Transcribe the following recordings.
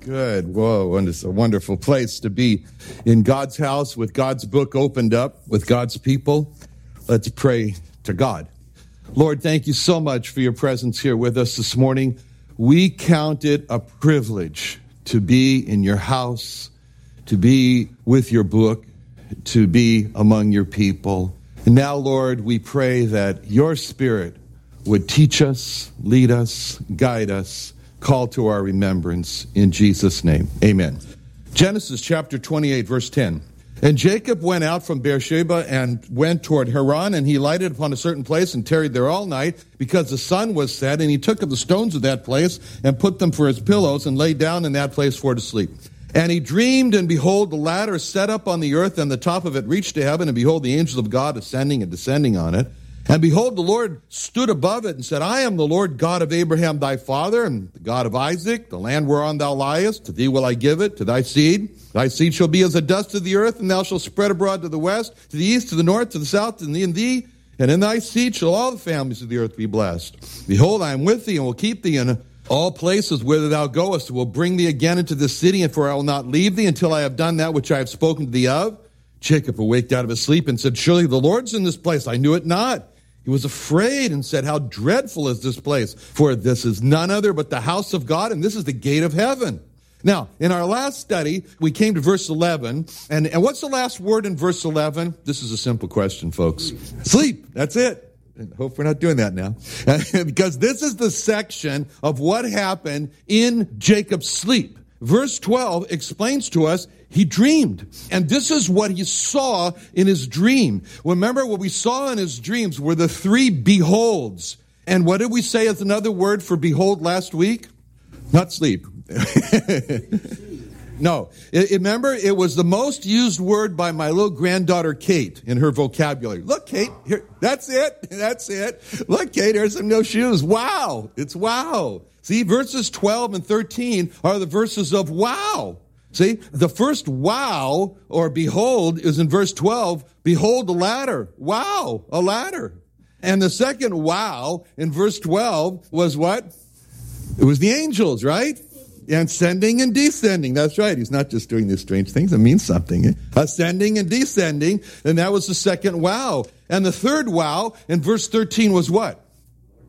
Good. Whoa. And it's a wonderful place to be in God's house with God's book opened up with God's people. Let's pray to God. Lord, thank you so much for your presence here with us this morning. We count it a privilege to be in your house, to be with your book, to be among your people. And now, Lord, we pray that your spirit would teach us, lead us, guide us call to our remembrance in Jesus' name. Amen. Genesis chapter 28, verse 10. And Jacob went out from Beersheba and went toward Haran, and he lighted upon a certain place and tarried there all night because the sun was set. And he took of the stones of that place and put them for his pillows and lay down in that place for to sleep. And he dreamed, and behold, the ladder set up on the earth, and the top of it reached to heaven, and behold, the angels of God ascending and descending on it. And behold, the Lord stood above it and said, I am the Lord God of Abraham thy father, and the God of Isaac, the land whereon thou liest. To thee will I give it, to thy seed. Thy seed shall be as the dust of the earth, and thou shalt spread abroad to the west, to the east, to the north, to the south, and in thee, and in thy seed shall all the families of the earth be blessed. Behold, I am with thee, and will keep thee in all places whither thou goest, and will bring thee again into this city, and for I will not leave thee until I have done that which I have spoken to thee of. Jacob awaked out of his sleep and said, Surely the Lord's in this place. I knew it not. He was afraid and said, How dreadful is this place? For this is none other but the house of God, and this is the gate of heaven. Now, in our last study, we came to verse 11. And, and what's the last word in verse 11? This is a simple question, folks. Sleep. That's it. I hope we're not doing that now. because this is the section of what happened in Jacob's sleep. Verse 12 explains to us he dreamed. And this is what he saw in his dream. Remember what we saw in his dreams were the three beholds. And what did we say as another word for behold last week? Not sleep. no. Remember, it was the most used word by my little granddaughter Kate in her vocabulary. Look, Kate, here, that's it. That's it. Look, Kate, here's some new shoes. Wow. It's wow. See, verses 12 and 13 are the verses of wow. See, the first wow or behold is in verse 12. Behold the ladder. Wow, a ladder. And the second wow in verse 12 was what? It was the angels, right? And ascending and descending. That's right. He's not just doing these strange things. It means something. Ascending and descending. And that was the second wow. And the third wow in verse 13 was what?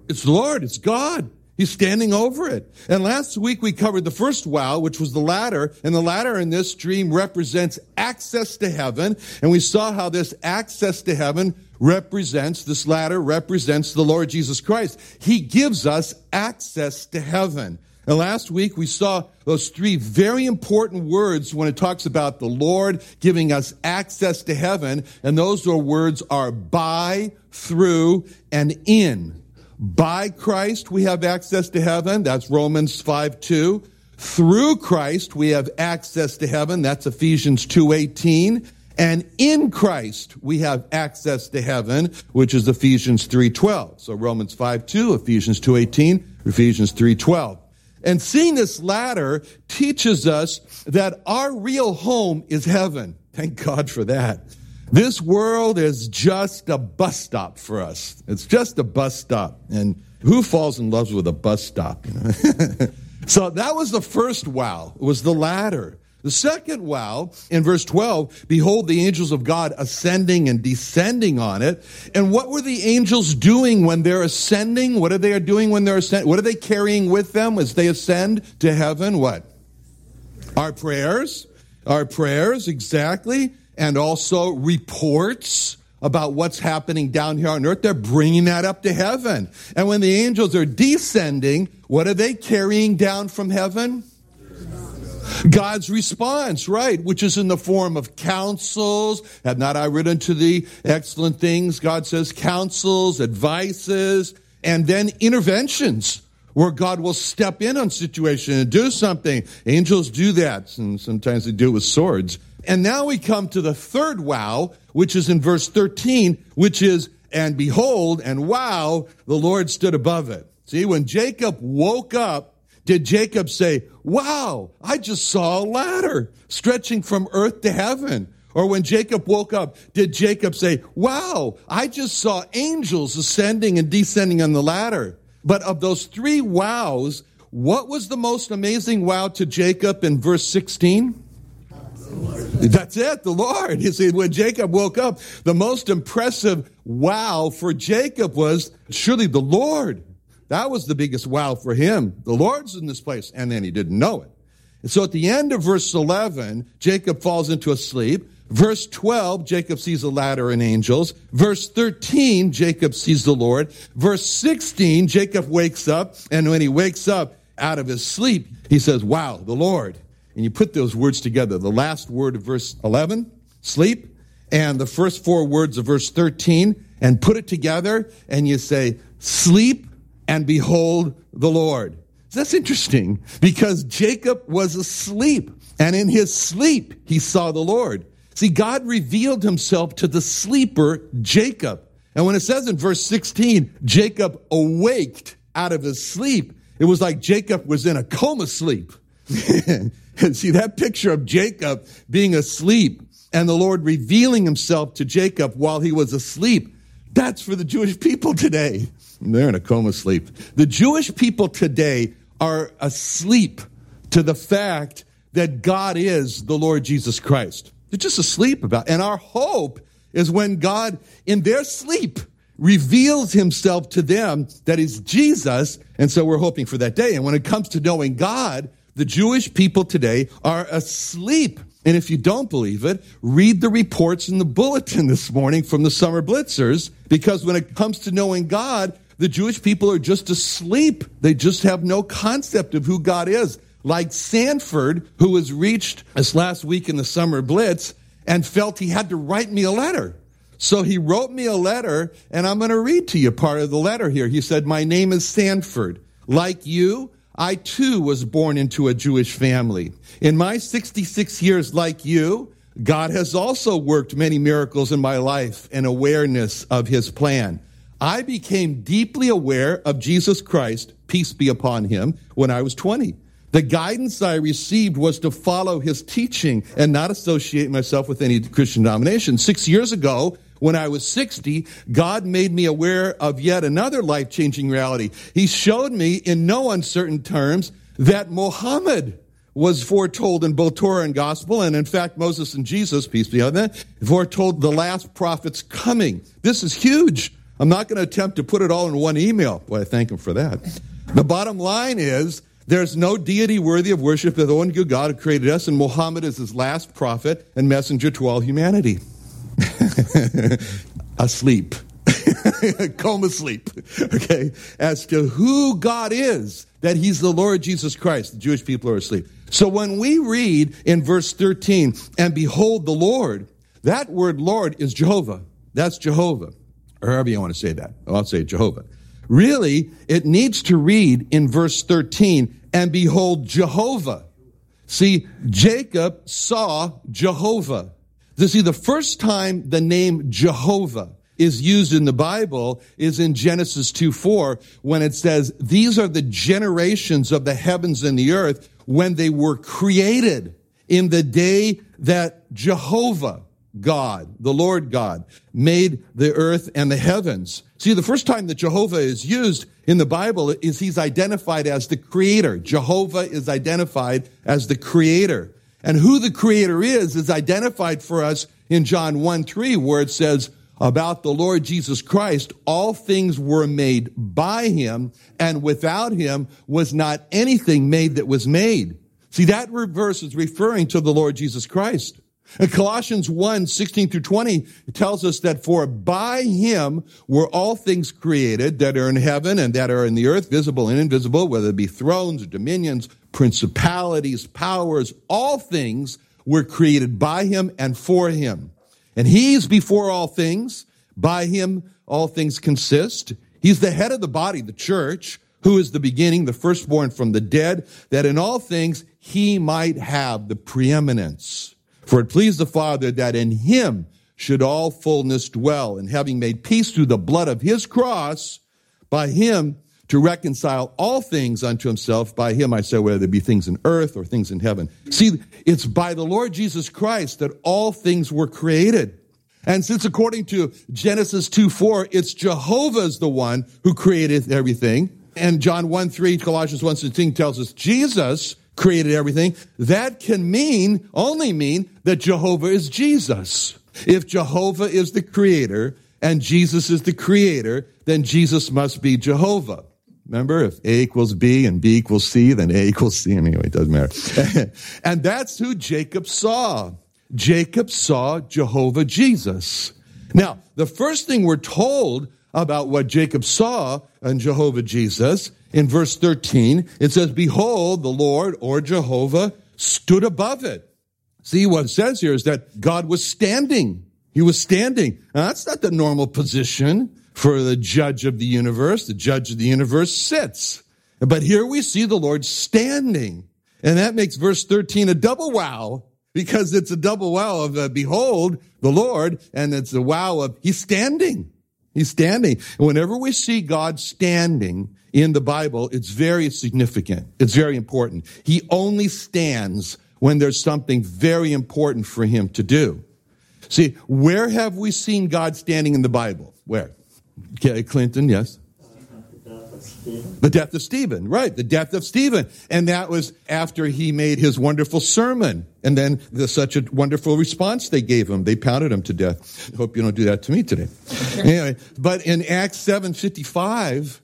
It's the Lord. It's God. He's standing over it. And last week we covered the first wow, which was the ladder. And the ladder in this dream represents access to heaven. And we saw how this access to heaven represents, this ladder represents the Lord Jesus Christ. He gives us access to heaven. And last week we saw those three very important words when it talks about the Lord giving us access to heaven. And those words are by, through, and in. By Christ, we have access to heaven. That's Romans 5 2. Through Christ, we have access to heaven. That's Ephesians 2 18. And in Christ, we have access to heaven, which is Ephesians 3.12. So Romans 5, 2, Ephesians 2.18, Ephesians 3.12. And seeing this ladder teaches us that our real home is heaven. Thank God for that. This world is just a bus stop for us. It's just a bus stop. And who falls in love with a bus stop? So that was the first wow. It was the ladder. The second wow in verse 12, behold the angels of God ascending and descending on it. And what were the angels doing when they're ascending? What are they doing when they're ascending? What are they carrying with them as they ascend to heaven? What? Our prayers Our prayers, exactly, and also reports about what's happening down here on earth. They're bringing that up to heaven. And when the angels are descending, what are they carrying down from heaven? God's response, right, which is in the form of counsels. Have not I written to thee excellent things? God says counsels, advices, and then interventions where God will step in on situation and do something. Angels do that, and sometimes they do it with swords. And now we come to the third wow, which is in verse 13, which is, and behold, and wow, the Lord stood above it. See, when Jacob woke up, did Jacob say, wow, I just saw a ladder stretching from earth to heaven? Or when Jacob woke up, did Jacob say, wow, I just saw angels ascending and descending on the ladder? But of those three wows, what was the most amazing wow to Jacob in verse 16? That's it, the Lord. You see, when Jacob woke up, the most impressive wow for Jacob was surely the Lord. That was the biggest wow for him. The Lord's in this place. And then he didn't know it. And so at the end of verse 11, Jacob falls into a sleep. Verse 12, Jacob sees a ladder and angels. Verse 13, Jacob sees the Lord. Verse 16, Jacob wakes up. And when he wakes up out of his sleep, he says, wow, the Lord and you put those words together. The last word of verse 11, sleep, and the first four words of verse 13, and put it together, and you say, sleep and behold the Lord. That's interesting because Jacob was asleep, and in his sleep he saw the Lord. See, God revealed himself to the sleeper, Jacob. And when it says in verse 16, Jacob awaked out of his sleep, it was like Jacob was in a coma sleep. And see that picture of Jacob being asleep and the Lord revealing himself to Jacob while he was asleep. That's for the Jewish people today. They're in a coma sleep. The Jewish people today are asleep to the fact that God is the Lord Jesus Christ. They're just asleep about. It. And our hope is when God, in their sleep, reveals himself to them that is Jesus. And so we're hoping for that day. And when it comes to knowing God, the Jewish people today are asleep. And if you don't believe it, read the reports in the bulletin this morning from the summer blitzers, because when it comes to knowing God, the Jewish people are just asleep. They just have no concept of who God is. Like Sanford, who was reached this last week in the summer blitz and felt he had to write me a letter. So he wrote me a letter, and I'm going to read to you part of the letter here. He said, My name is Sanford. Like you, I too was born into a Jewish family. In my 66 years, like you, God has also worked many miracles in my life and awareness of his plan. I became deeply aware of Jesus Christ, peace be upon him, when I was 20. The guidance I received was to follow his teaching and not associate myself with any Christian denomination. Six years ago, when I was 60, God made me aware of yet another life changing reality. He showed me in no uncertain terms that Muhammad was foretold in both Torah and Gospel, and in fact, Moses and Jesus, peace be on them, foretold the last prophet's coming. This is huge. I'm not going to attempt to put it all in one email. Boy, I thank him for that. The bottom line is there's no deity worthy of worship but the one good God who created us, and Muhammad is his last prophet and messenger to all humanity. asleep. Coma sleep. Okay. As to who God is, that he's the Lord Jesus Christ. The Jewish people are asleep. So when we read in verse 13, and behold the Lord, that word Lord is Jehovah. That's Jehovah. Or however you want to say that. I'll say Jehovah. Really, it needs to read in verse 13, and behold Jehovah. See, Jacob saw Jehovah. You see, the first time the name Jehovah is used in the Bible is in Genesis 2 4, when it says, These are the generations of the heavens and the earth when they were created in the day that Jehovah, God, the Lord God, made the earth and the heavens. See, the first time that Jehovah is used in the Bible is he's identified as the creator. Jehovah is identified as the creator. And who the creator is is identified for us in John 1 3, where it says about the Lord Jesus Christ, all things were made by him, and without him was not anything made that was made. See, that verse is referring to the Lord Jesus Christ. In Colossians 1, 16 through 20, it tells us that for by him were all things created that are in heaven and that are in the earth, visible and invisible, whether it be thrones or dominions, principalities, powers, all things were created by him and for him. And he's before all things. By him all things consist. He's the head of the body, the church, who is the beginning, the firstborn from the dead, that in all things he might have the preeminence. For it pleased the Father that in him should all fullness dwell, and having made peace through the blood of his cross, by him to reconcile all things unto himself. By him I say, whether there be things in earth or things in heaven. See, it's by the Lord Jesus Christ that all things were created. And since according to Genesis 2 4, it's Jehovah's the one who created everything. And John 1 3, Colossians 1 16 tells us Jesus created everything, that can mean, only mean, that Jehovah is Jesus. If Jehovah is the creator and Jesus is the creator, then Jesus must be Jehovah. Remember, if A equals B and B equals C, then A equals C. Anyway, it doesn't matter. and that's who Jacob saw. Jacob saw Jehovah Jesus. Now, the first thing we're told about what Jacob saw in Jehovah Jesus in verse 13, it says, Behold, the Lord or Jehovah stood above it. See, what it says here is that God was standing. He was standing. Now, that's not the normal position for the judge of the universe. The judge of the universe sits. But here we see the Lord standing. And that makes verse 13 a double wow because it's a double wow of uh, behold the Lord and it's a wow of he's standing. He's standing. And whenever we see God standing in the Bible, it's very significant. It's very important. He only stands when there's something very important for him to do. See, where have we seen God standing in the Bible? Where? Clinton, yes. The death of Stephen, right? The death of Stephen. And that was after he made his wonderful sermon. And then the, such a wonderful response they gave him. They pounded him to death. Hope you don't do that to me today. anyway, but in Acts 7.55,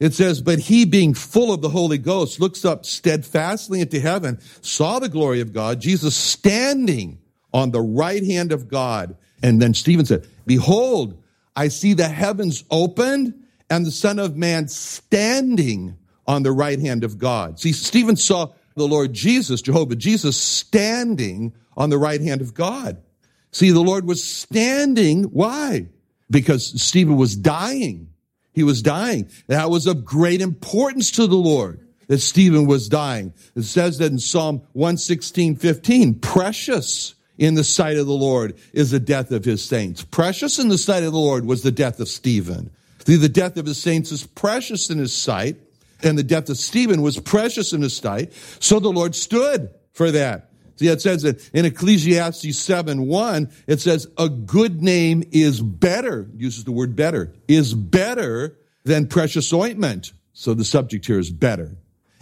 it says, but he being full of the Holy Ghost looks up steadfastly into heaven, saw the glory of God, Jesus standing on the right hand of God. And then Stephen said, behold, I see the heavens opened and the Son of Man standing on the right hand of God. See, Stephen saw the Lord Jesus, Jehovah Jesus, standing on the right hand of God. See, the Lord was standing. Why? Because Stephen was dying. He was dying. That was of great importance to the Lord that Stephen was dying. It says that in Psalm 116, 15, precious in the sight of the Lord is the death of his saints. Precious in the sight of the Lord was the death of Stephen. The death of his saints is precious in his sight, and the death of Stephen was precious in his sight. So the Lord stood for that. See, it says that in Ecclesiastes 7 1, it says, a good name is better, uses the word better, is better than precious ointment. So the subject here is better.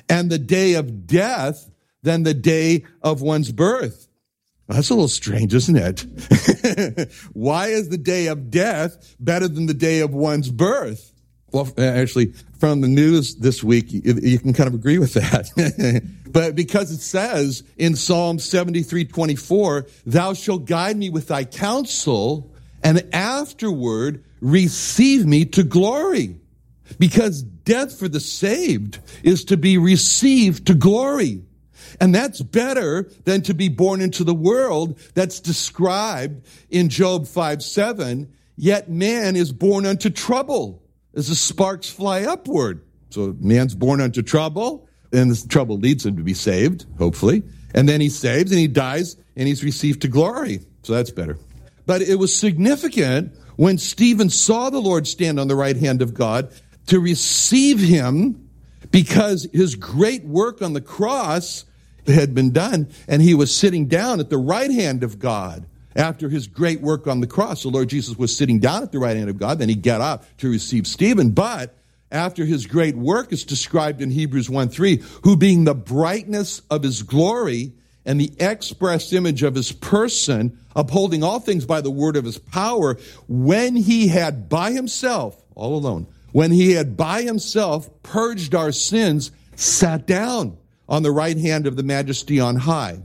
And the day of death than the day of one's birth. That's a little strange, isn't it? Why is the day of death better than the day of one's birth? Well, uh, actually, from the news this week, you, can kind of agree with that. but because it says in Psalm 73, 24, thou shalt guide me with thy counsel and afterward receive me to glory. Because death for the saved is to be received to glory. And that's better than to be born into the world that's described in Job 5 7. Yet man is born unto trouble as the sparks fly upward. So man's born unto trouble, and this trouble leads him to be saved, hopefully. And then he saves and he dies and he's received to glory. So that's better. But it was significant when Stephen saw the Lord stand on the right hand of God to receive him because his great work on the cross had been done, and he was sitting down at the right hand of God after his great work on the cross. The Lord Jesus was sitting down at the right hand of God, then he got up to receive Stephen, but after his great work is described in Hebrews 1 3, who being the brightness of his glory and the express image of his person, upholding all things by the word of his power, when he had by himself, all alone, when he had by himself purged our sins, sat down on the right hand of the majesty on high.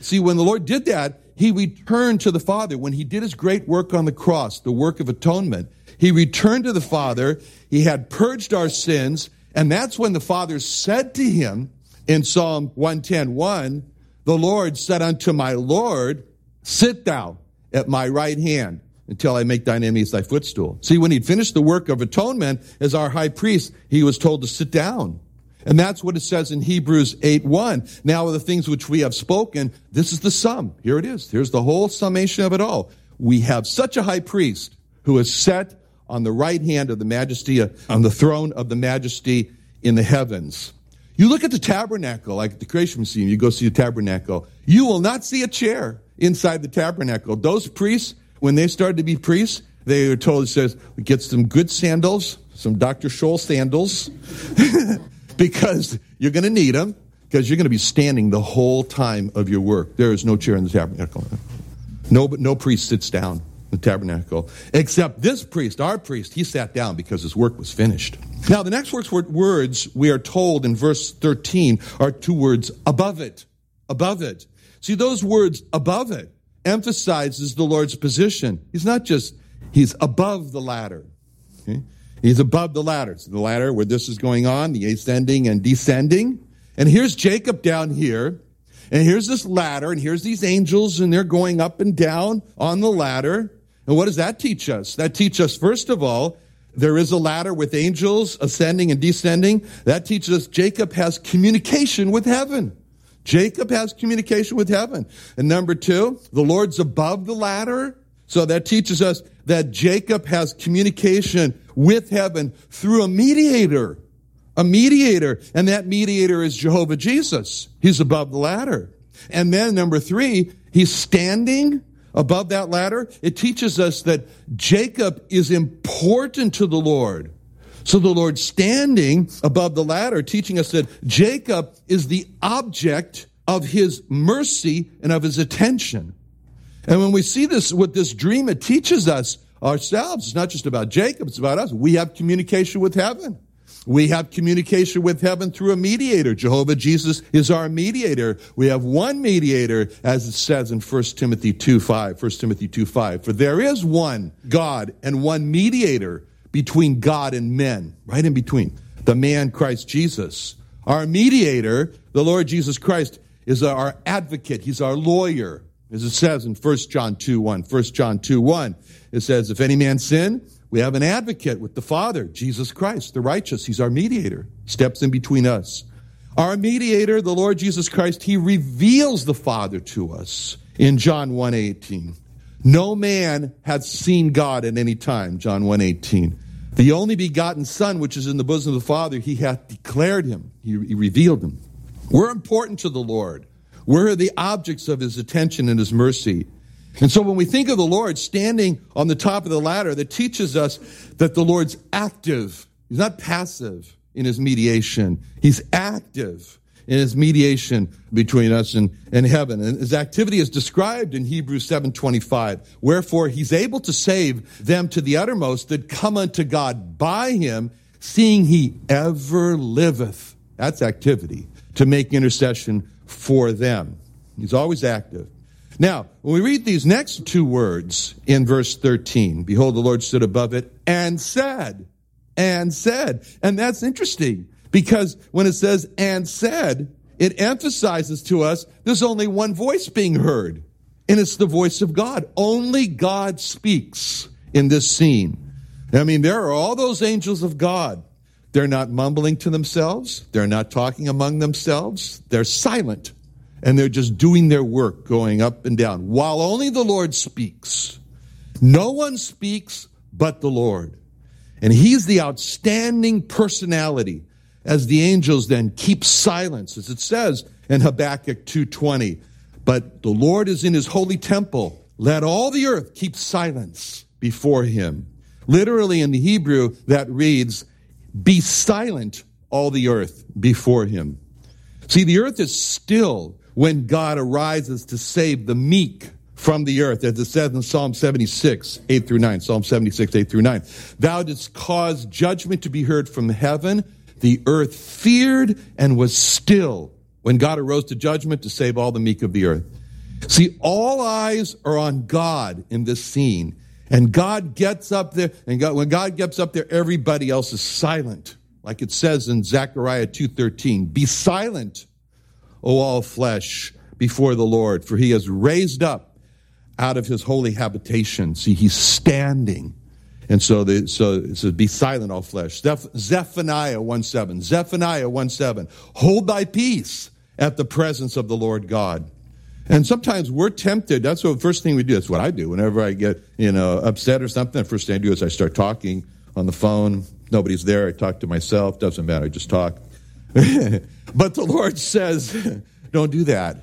See, when the Lord did that, he returned to the Father. When he did his great work on the cross, the work of atonement, he returned to the Father. He had purged our sins. And that's when the Father said to him in Psalm 110, 1, the Lord said unto my Lord, sit thou at my right hand until I make thine enemies thy footstool. See, when he'd finished the work of atonement as our high priest, he was told to sit down. And that's what it says in Hebrews 8 1. Now, the things which we have spoken, this is the sum. Here it is. Here's the whole summation of it all. We have such a high priest who is set on the right hand of the majesty, uh, on the throne of the majesty in the heavens. You look at the tabernacle, like the Creation Museum, you go see the tabernacle. You will not see a chair inside the tabernacle. Those priests, when they started to be priests, they were told, it says, get some good sandals, some Dr. Scholl sandals, because you're going to need them, because you're going to be standing the whole time of your work. There is no chair in the tabernacle. No, but no priest sits down the tabernacle. Except this priest, our priest, he sat down because his work was finished. Now, the next words we are told in verse 13 are two words above it. Above it. See, those words above it emphasizes the Lord's position. He's not just, he's above the ladder. Okay? He's above the ladder. So the ladder where this is going on, the ascending and descending. And here's Jacob down here. And here's this ladder, and here's these angels, and they're going up and down on the ladder. And what does that teach us? That teaches us, first of all, there is a ladder with angels ascending and descending. That teaches us Jacob has communication with heaven. Jacob has communication with heaven. And number two, the Lord's above the ladder. So that teaches us that Jacob has communication with heaven through a mediator. A mediator. And that mediator is Jehovah Jesus. He's above the ladder. And then number three, he's standing above that ladder, it teaches us that Jacob is important to the Lord. So the Lord standing above the ladder, teaching us that Jacob is the object of his mercy and of his attention. And when we see this, with this dream, it teaches us ourselves. It's not just about Jacob, it's about us. We have communication with heaven. We have communication with heaven through a mediator. Jehovah Jesus is our mediator. We have one mediator, as it says in 1 Timothy 2 5. 1 Timothy 2 5. For there is one God and one mediator between God and men, right in between. The man Christ Jesus. Our mediator, the Lord Jesus Christ, is our advocate. He's our lawyer. As it says in 1 John 2 1. 1 John 2 1. It says, If any man sin, we have an advocate with the Father, Jesus Christ, the righteous. He's our mediator, steps in between us. Our mediator, the Lord Jesus Christ, he reveals the Father to us in John 1:18. No man hath seen God at any time, John 1:18. The only begotten Son, which is in the bosom of the Father, he hath declared him. He, he revealed him. We're important to the Lord. We're the objects of his attention and his mercy. And so when we think of the Lord standing on the top of the ladder, that teaches us that the Lord's active. He's not passive in his mediation. He's active in his mediation between us and, and heaven. And his activity is described in Hebrews 7.25. Wherefore he's able to save them to the uttermost that come unto God by him, seeing he ever liveth. That's activity to make intercession for them. He's always active. Now, when we read these next two words in verse 13, behold, the Lord stood above it and said, and said. And that's interesting because when it says and said, it emphasizes to us there's only one voice being heard, and it's the voice of God. Only God speaks in this scene. I mean, there are all those angels of God. They're not mumbling to themselves. They're not talking among themselves. They're silent and they're just doing their work going up and down while only the Lord speaks. No one speaks but the Lord. And he's the outstanding personality as the angels then keep silence as it says in Habakkuk 2:20. But the Lord is in his holy temple. Let all the earth keep silence before him. Literally in the Hebrew that reads, be silent all the earth before him. See, the earth is still when God arises to save the meek from the earth, as it says in Psalm 76, 8 through 9. Psalm 76, 8 through 9. Thou didst cause judgment to be heard from heaven. The earth feared and was still when God arose to judgment to save all the meek of the earth. See, all eyes are on God in this scene. And God gets up there, and God, when God gets up there, everybody else is silent. Like it says in Zechariah 2.13, Be silent, O all flesh, before the Lord, for he has raised up out of his holy habitation. See, he's standing. And so, the, so it says, Be silent, all flesh. Zephaniah 1.7, Zephaniah 1.7, Hold thy peace at the presence of the Lord God. And sometimes we're tempted. That's the first thing we do. That's what I do. Whenever I get, you know, upset or something, the first thing I do is I start talking on the phone. Nobody's there. I talk to myself. Doesn't matter. I just talk. but the Lord says, don't do that.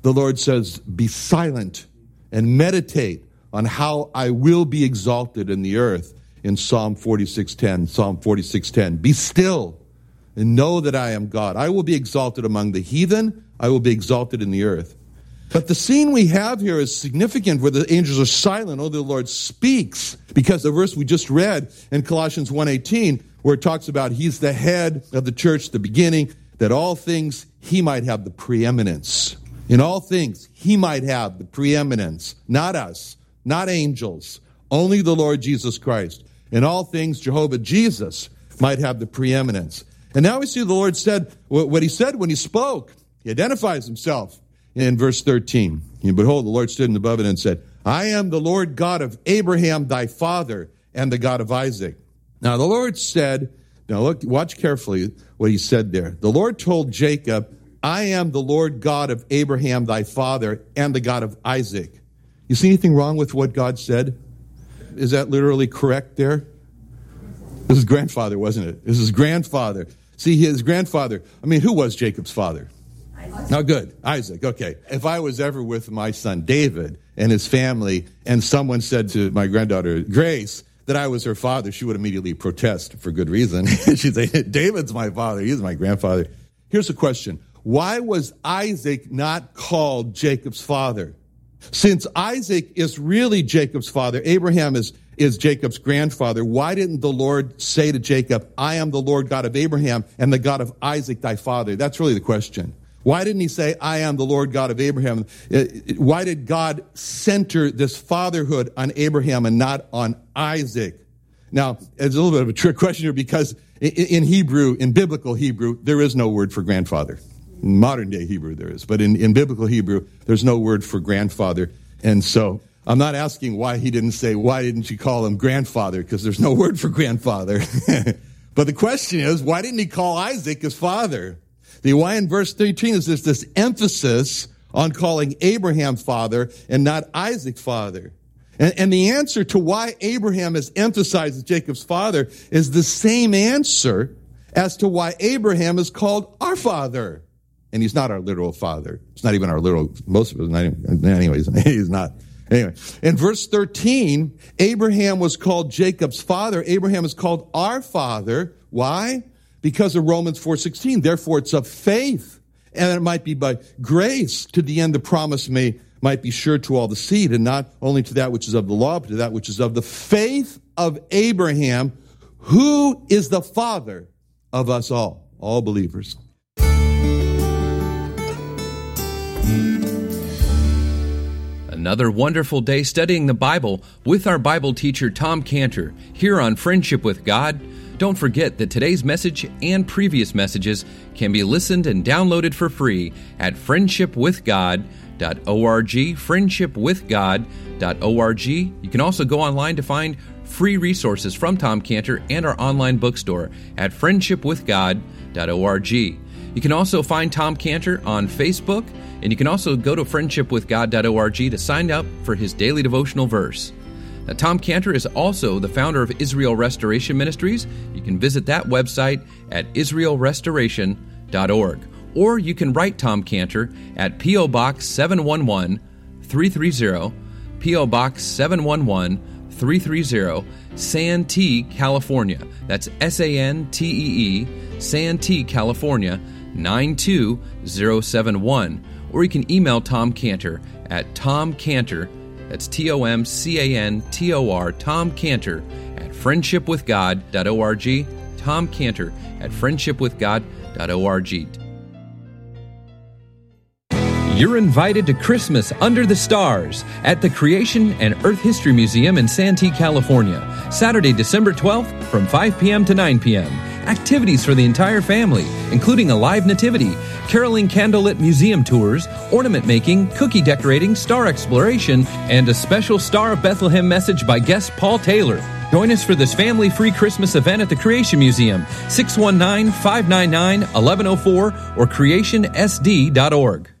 The Lord says, be silent and meditate on how I will be exalted in the earth in Psalm 46:10. Psalm 46:10. Be still and know that I am God. I will be exalted among the heathen. I will be exalted in the earth. But the scene we have here is significant where the angels are silent. Oh, the Lord speaks because the verse we just read in Colossians 1.18 where it talks about he's the head of the church, the beginning, that all things he might have the preeminence. In all things, he might have the preeminence. Not us, not angels, only the Lord Jesus Christ. In all things, Jehovah Jesus might have the preeminence. And now we see the Lord said what he said when he spoke. He identifies himself in verse 13. And behold, the Lord stood in above it and said, I am the Lord God of Abraham, thy father, and the God of Isaac. Now the Lord said, now look, watch carefully what he said there. The Lord told Jacob, I am the Lord God of Abraham, thy father, and the God of Isaac. You see anything wrong with what God said? Is that literally correct there? This is grandfather, wasn't it? This is grandfather. See, his grandfather, I mean, who was Jacob's father? Now, oh, good. Isaac. Okay. If I was ever with my son David and his family, and someone said to my granddaughter Grace that I was her father, she would immediately protest for good reason. She'd say, David's my father. He's my grandfather. Here's a question Why was Isaac not called Jacob's father? Since Isaac is really Jacob's father, Abraham is, is Jacob's grandfather, why didn't the Lord say to Jacob, I am the Lord God of Abraham and the God of Isaac thy father? That's really the question. Why didn't he say, I am the Lord God of Abraham? Uh, why did God center this fatherhood on Abraham and not on Isaac? Now, it's a little bit of a trick question here because in Hebrew, in biblical Hebrew, there is no word for grandfather. In modern day Hebrew, there is. But in, in biblical Hebrew, there's no word for grandfather. And so I'm not asking why he didn't say, why didn't you call him grandfather? Because there's no word for grandfather. but the question is, why didn't he call Isaac his father? The why in verse 13 is this, this emphasis on calling Abraham father and not Isaac father. And, and the answer to why Abraham is emphasized as Jacob's father is the same answer as to why Abraham is called our father. And he's not our literal father. It's not even our literal, most of us, not even, anyways, he's not. Anyway, in verse 13, Abraham was called Jacob's father. Abraham is called our father. Why? Because of Romans 4:16. Therefore it's of faith, and it might be by grace to the end the promise may might be sure to all the seed, and not only to that which is of the law, but to that which is of the faith of Abraham, who is the father of us all, all believers. Another wonderful day studying the Bible with our Bible teacher Tom Cantor here on Friendship with God don't forget that today's message and previous messages can be listened and downloaded for free at friendshipwithgod.org, friendshipwithgod.org. You can also go online to find free resources from Tom Cantor and our online bookstore at friendshipwithgod.org. You can also find Tom Cantor on Facebook, and you can also go to friendshipwithgod.org to sign up for his daily devotional verse. Now, Tom Cantor is also the founder of Israel Restoration Ministries. You can visit that website at israelrestoration.org. Or you can write Tom Cantor at P.O. Box 711 330, P.O. Box 711 330, Santee, California. That's S A N T E E, Santee, California 92071. Or you can email Tom Cantor at tomcantor.com that's T O M C A N T O R, Tom Cantor at friendshipwithgod.org. Tom Cantor at friendshipwithgod.org. You're invited to Christmas Under the Stars at the Creation and Earth History Museum in Santee, California, Saturday, December 12th from 5 p.m. to 9 p.m. Activities for the entire family, including a live nativity, caroling candlelit museum tours, ornament making, cookie decorating, star exploration, and a special Star of Bethlehem message by guest Paul Taylor. Join us for this family free Christmas event at the Creation Museum, 619 599 1104 or creationsd.org.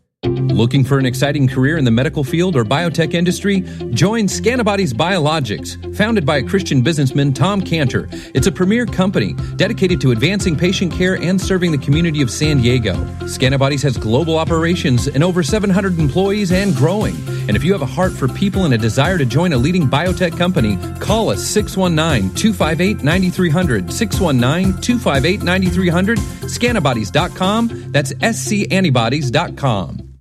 Looking for an exciting career in the medical field or biotech industry? Join Scantibodies Biologics, founded by a Christian businessman Tom Cantor. It's a premier company dedicated to advancing patient care and serving the community of San Diego. Scantibodies has global operations and over 700 employees and growing. And if you have a heart for people and a desire to join a leading biotech company, call us 619 258 9300. 619 258 9300. Scantibodies.com. That's scantibodies.com.